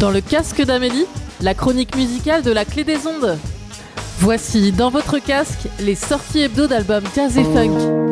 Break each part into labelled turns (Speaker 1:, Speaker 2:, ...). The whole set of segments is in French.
Speaker 1: Dans le casque d'Amélie, la chronique musicale de la clé des ondes. Voici dans votre casque les sorties hebdo d'albums jazz et funk.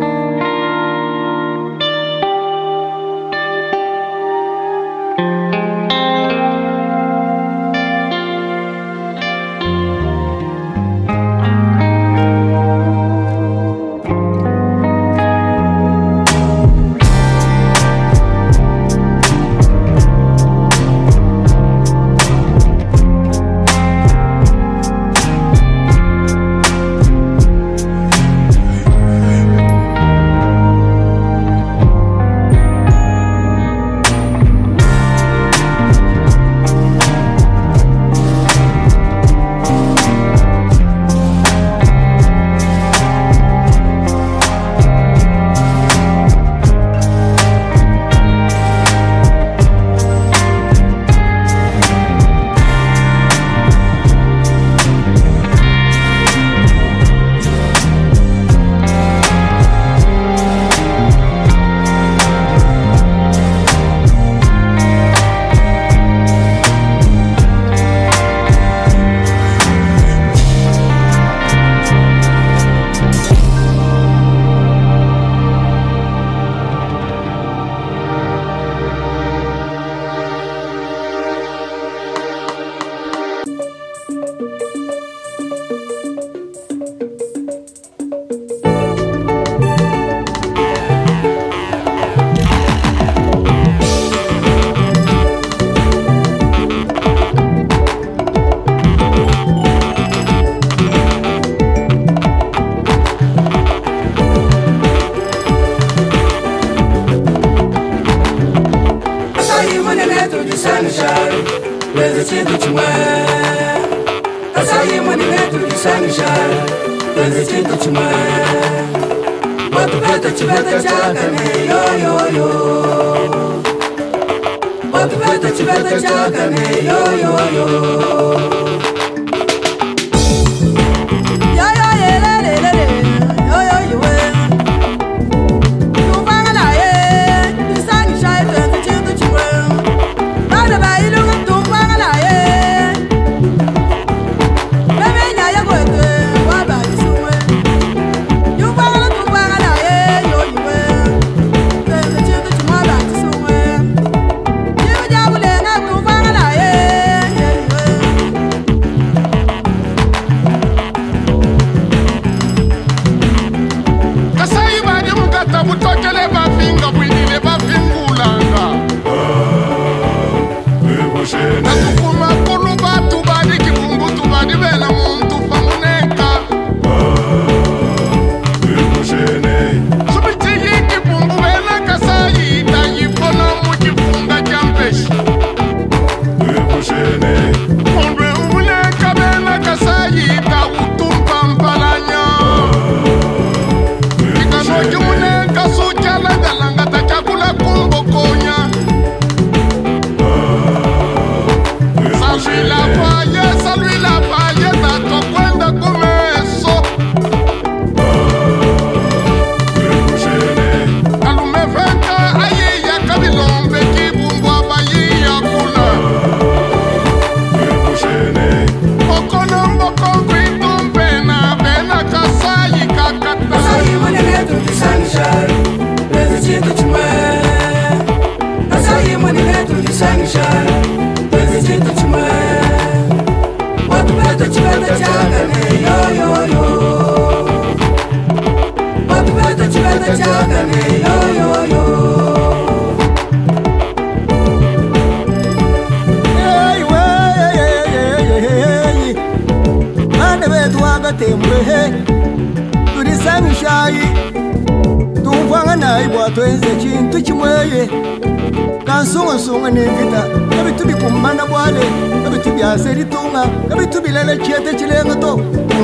Speaker 2: ritunga kabi tubilele chiete chilenga to.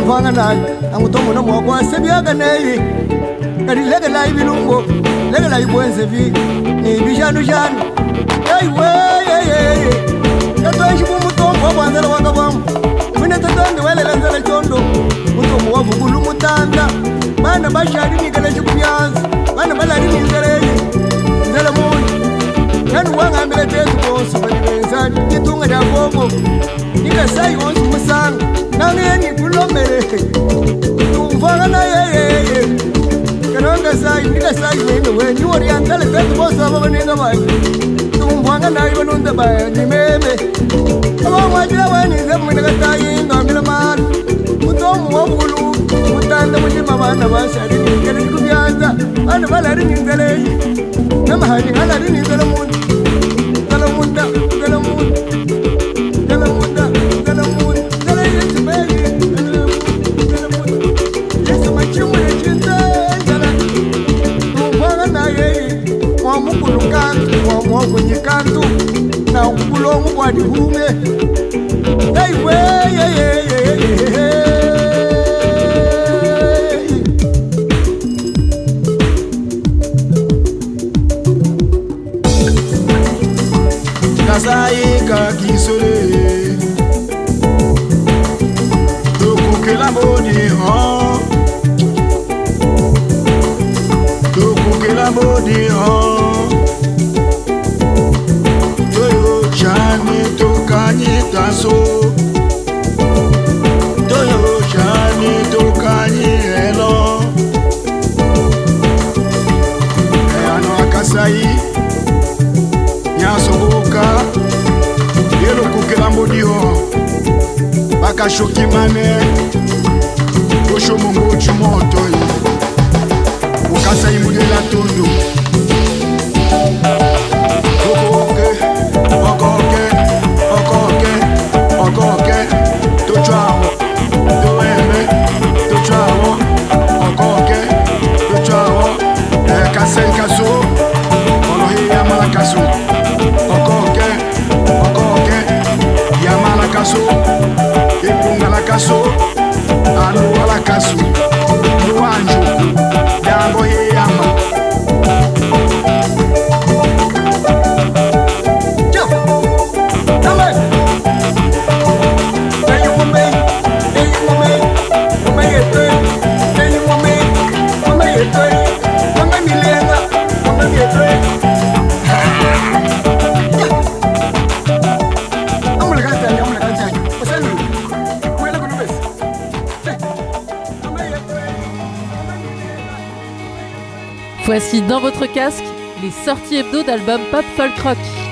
Speaker 2: Mvanga nai angu to mono mwako asebiaga nei kari lege lai bilungo lege lai bwenze vi. Ni bijanu janu ei we ei ei tato ishi bu mutombo bwanzela waka bwamu mine tatondi welele nzela chondo mutombo wavugulu mutanda bana bashali nikele chikubyanzi bana balali ninzela eyi nzela muni nani wang'ambile tetu bonso bali mani ngitunga ndakongo ndingasayikhosi kumasanga nangeni kulomele tumvaka na
Speaker 3: yeyeye kanongasayi ndingasayi nini wenyu wori yangale vetu vosava vaninga vai tumvanga nayi vanonze baya nimeme avamwajila wenize mwinakatayinga mila mali mutomu wa vulu mutanda mutima vana vasali ningele ndikuvyanza vanhu valari ninzeleyi namahani alari ninzele muntu kala muntu mkwadi hume Ei,
Speaker 4: way, ei. Votre casque les sorties hebdo d'albums pop folk rock.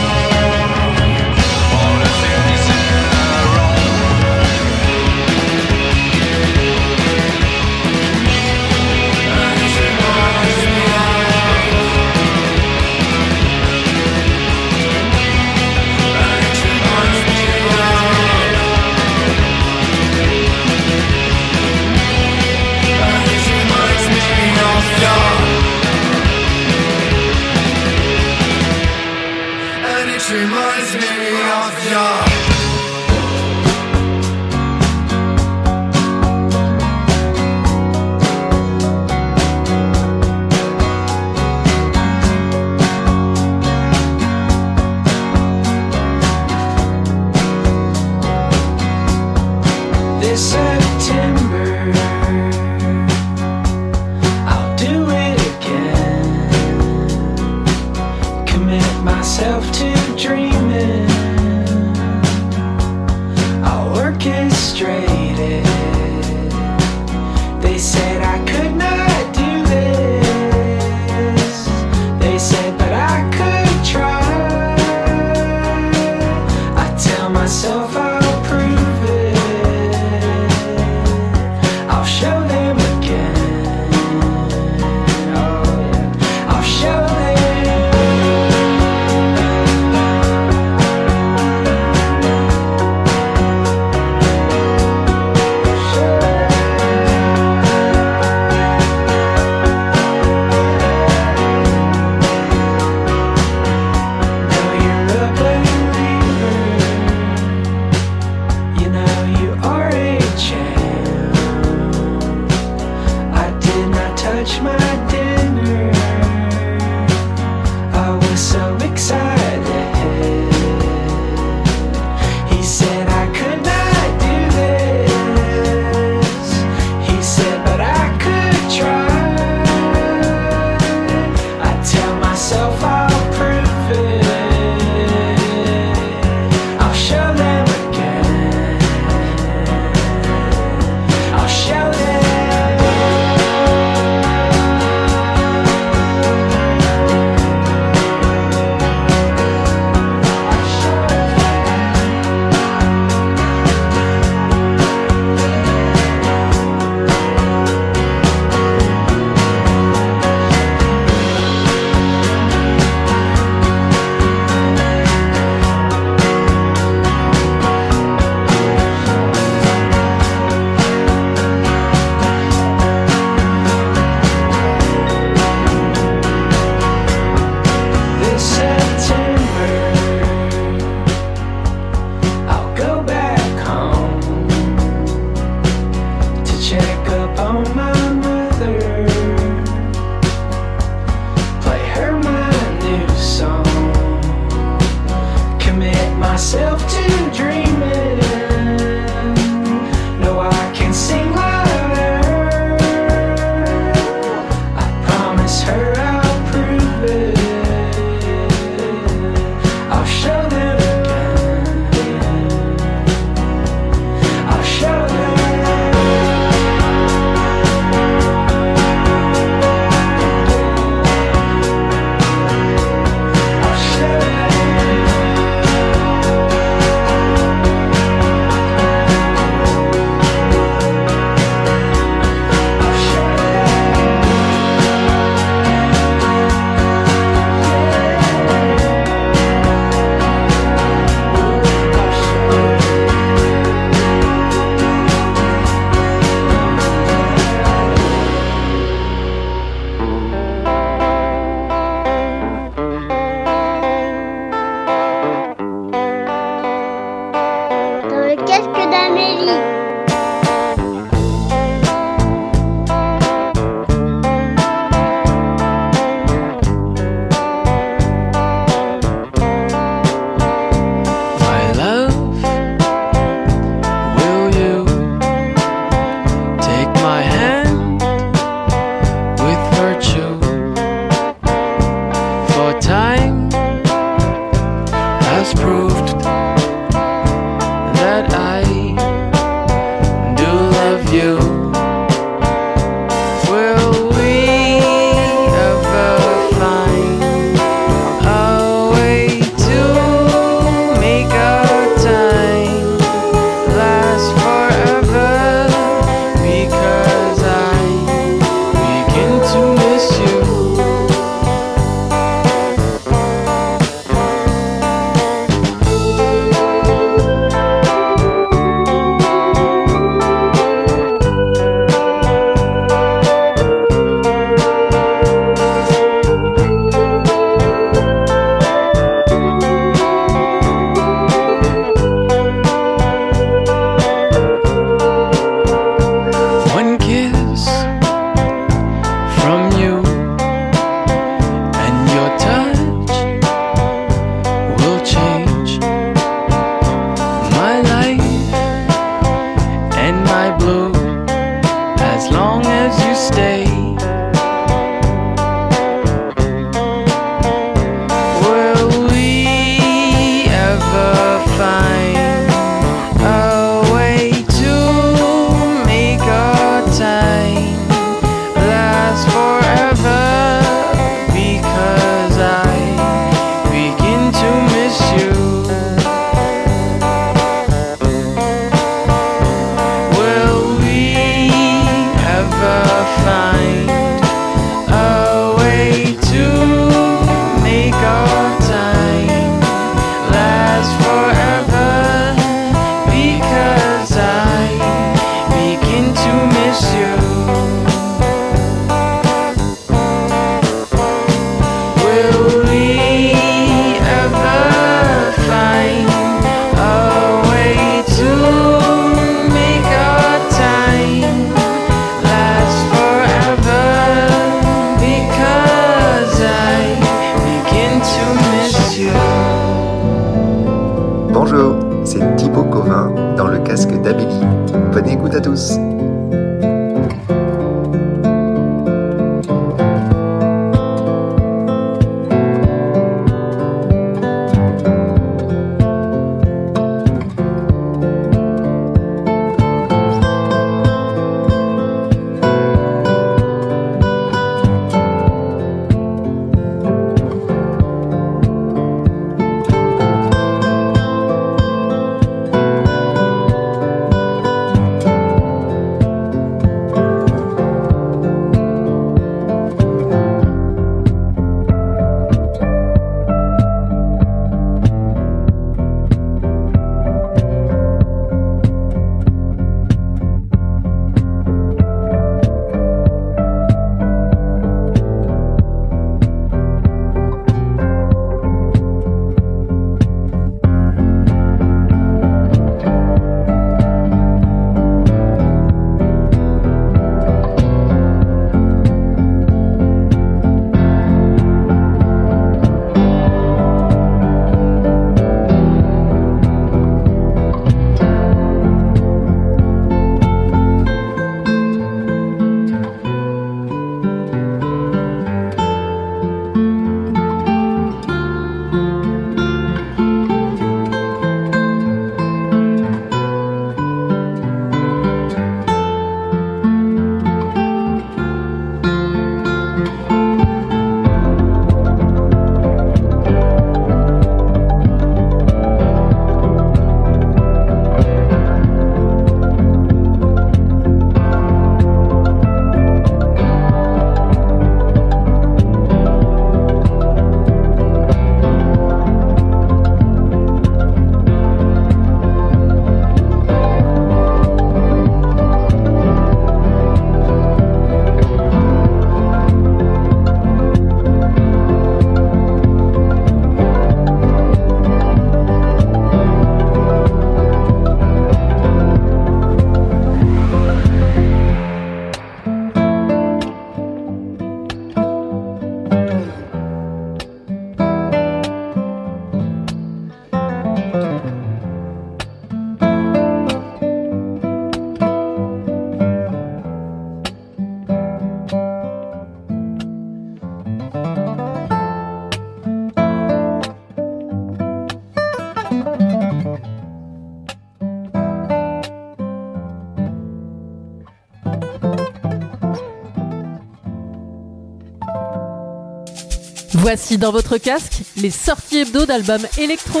Speaker 5: Voici dans votre casque les sorties hebdo d'albums électro.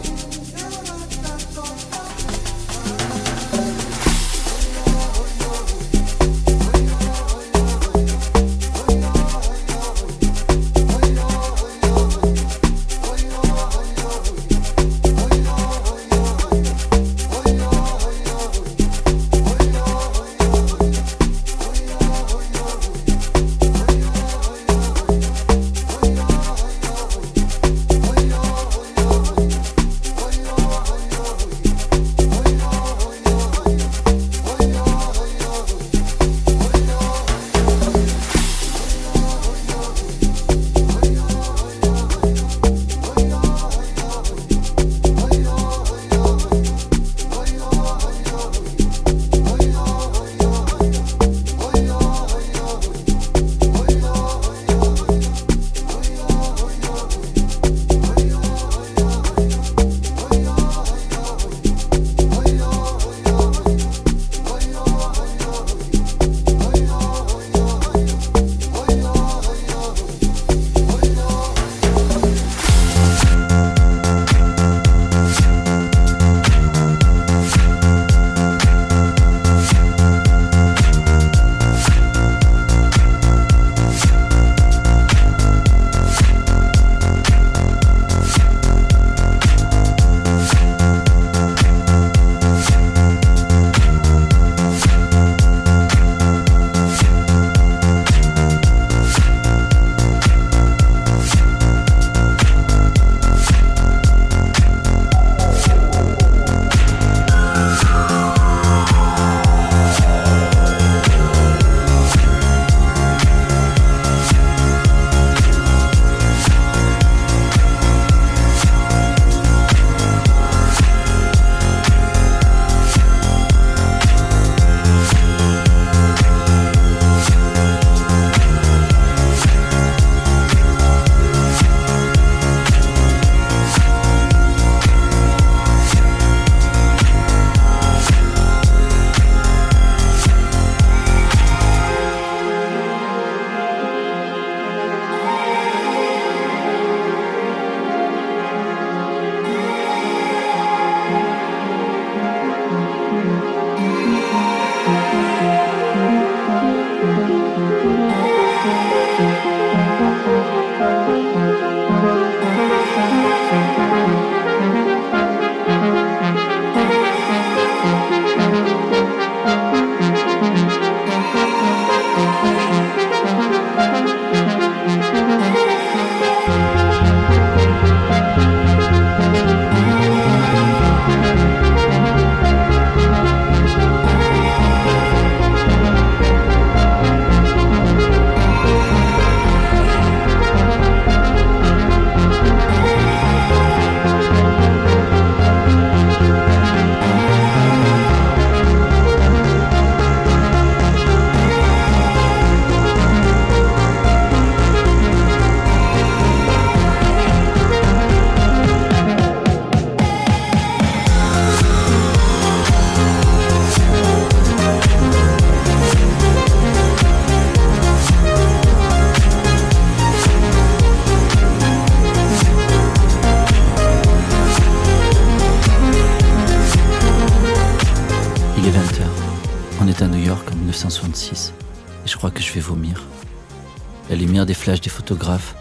Speaker 6: photographes,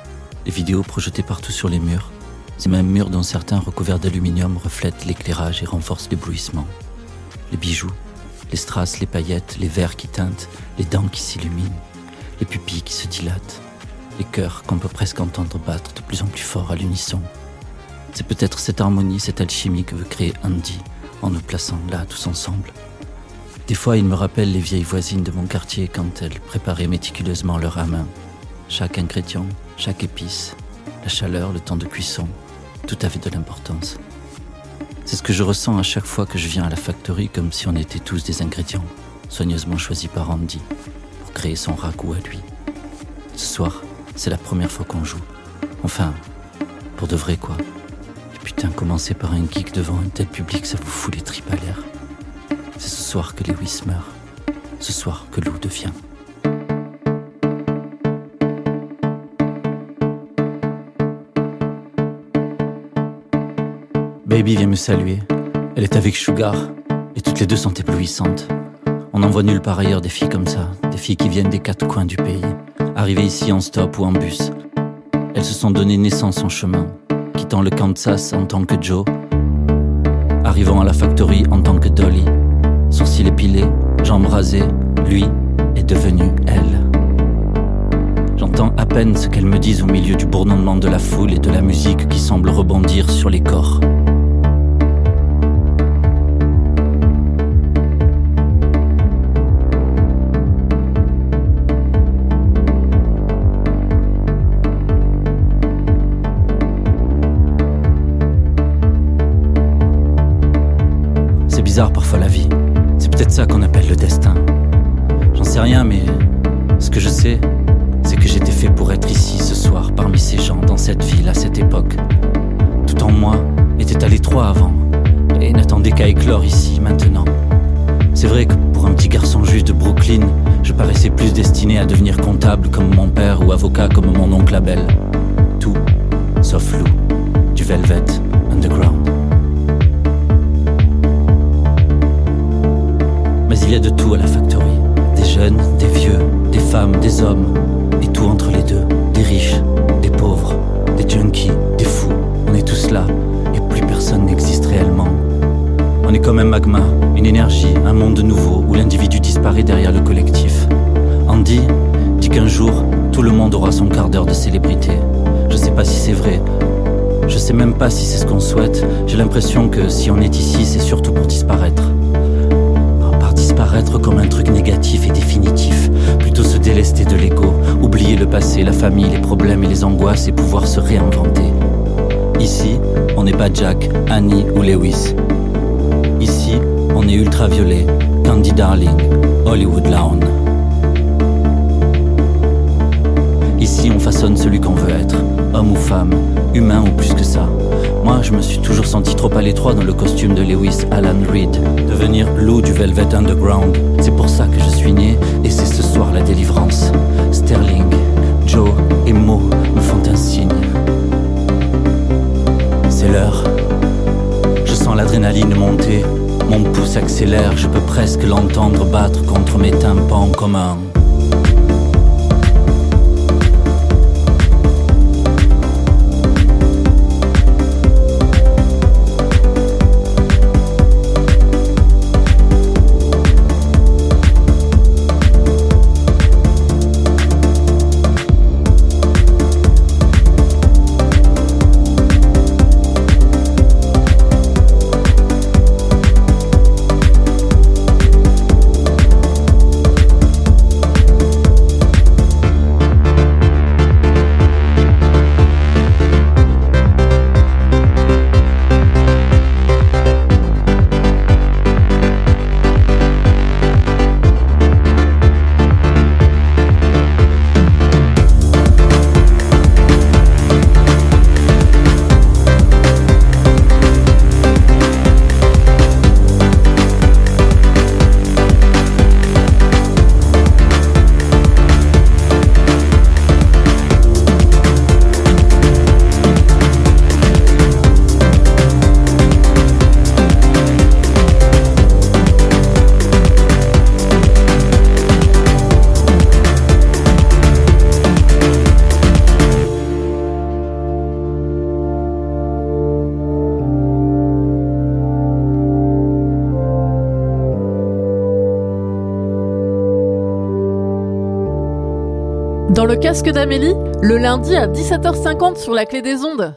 Speaker 6: les vidéos projetées partout sur les murs, ces mêmes murs dont certains recouverts d'aluminium reflètent l'éclairage et renforcent l'éblouissement. Les bijoux, les strass, les paillettes, les verres qui teintent, les dents qui s'illuminent, les pupilles qui se dilatent, les cœurs qu'on peut presque entendre battre de plus en plus fort à l'unisson. C'est peut-être cette harmonie, cette alchimie que veut créer Andy en nous plaçant là tous ensemble. Des fois, il me rappelle les vieilles voisines de mon quartier quand elles préparaient méticuleusement leur à. Chaque ingrédient, chaque épice, la chaleur, le temps de cuisson, tout avait de l'importance. C'est ce que je ressens à chaque fois que je viens à la factory comme si on était tous des ingrédients, soigneusement choisis par Andy, pour créer son ragoût à lui. Ce soir, c'est la première fois qu'on joue. Enfin, pour de vrai quoi. Et putain, commencer par un geek devant un tel public, ça vous fout les tripes à l'air. C'est ce soir que Lewis meurt. Ce soir que Lou devient. Baby vient me saluer. Elle est avec Sugar. Et toutes les deux sont éblouissantes. On n'en voit nulle part ailleurs des filles comme ça. Des filles qui viennent des quatre coins du pays. Arrivées ici en stop ou en bus. Elles se sont donné naissance en chemin. Quittant le Kansas en tant que Joe. Arrivant à la factory en tant que Dolly. Sourcils épilés, jambes rasées. Lui est devenu elle. J'entends à peine ce qu'elles me disent au milieu du bourdonnement de la foule et de la musique qui semble rebondir sur les corps. Parfois la vie. C'est peut-être ça qu'on appelle le destin. J'en sais rien, mais ce que je sais, c'est que j'étais fait pour être ici ce soir, parmi ces gens, dans cette ville, à cette époque. Tout en moi était à l'étroit avant, et n'attendait qu'à éclore ici, maintenant. C'est vrai que pour un petit garçon juif de Brooklyn, je paraissais plus destiné à devenir comptable comme mon père ou avocat comme mon oncle Abel. Tout, sauf Lou, du Velvet Underground. Il y a de tout à la factory. Des jeunes, des vieux, des femmes, des hommes, et tout entre les deux. Des riches, des pauvres, des junkies, des fous. On est tous là, et plus personne n'existe réellement. On est comme un magma, une énergie, un monde nouveau où l'individu disparaît derrière le collectif. Andy dit qu'un jour, tout le monde aura son quart d'heure de célébrité. Je sais pas si c'est vrai. Je sais même pas si c'est ce qu'on souhaite. J'ai l'impression que si on est ici, c'est surtout pour disparaître comme un truc négatif et définitif, plutôt se délester de l'ego, oublier le passé, la famille, les problèmes et les angoisses et pouvoir se réinventer. Ici, on n'est pas Jack, Annie ou Lewis. Ici, on est ultraviolet, Candy Darling, Hollywood Lawn. Ici, on façonne celui qu'on veut être, homme ou femme, humain ou plus que ça. Moi, je me suis toujours senti trop à l'étroit dans le costume de Lewis Alan Reed. Devenir Lou du Velvet Underground, c'est pour ça que je suis né et c'est ce soir la délivrance. Sterling, Joe et Mo me font un signe. C'est l'heure. Je sens l'adrénaline monter. Mon pouce accélère, je peux presque l'entendre battre contre mes tympans communs.
Speaker 5: Dans casque d'Amélie, le lundi à 17h50 sur la clé des ondes.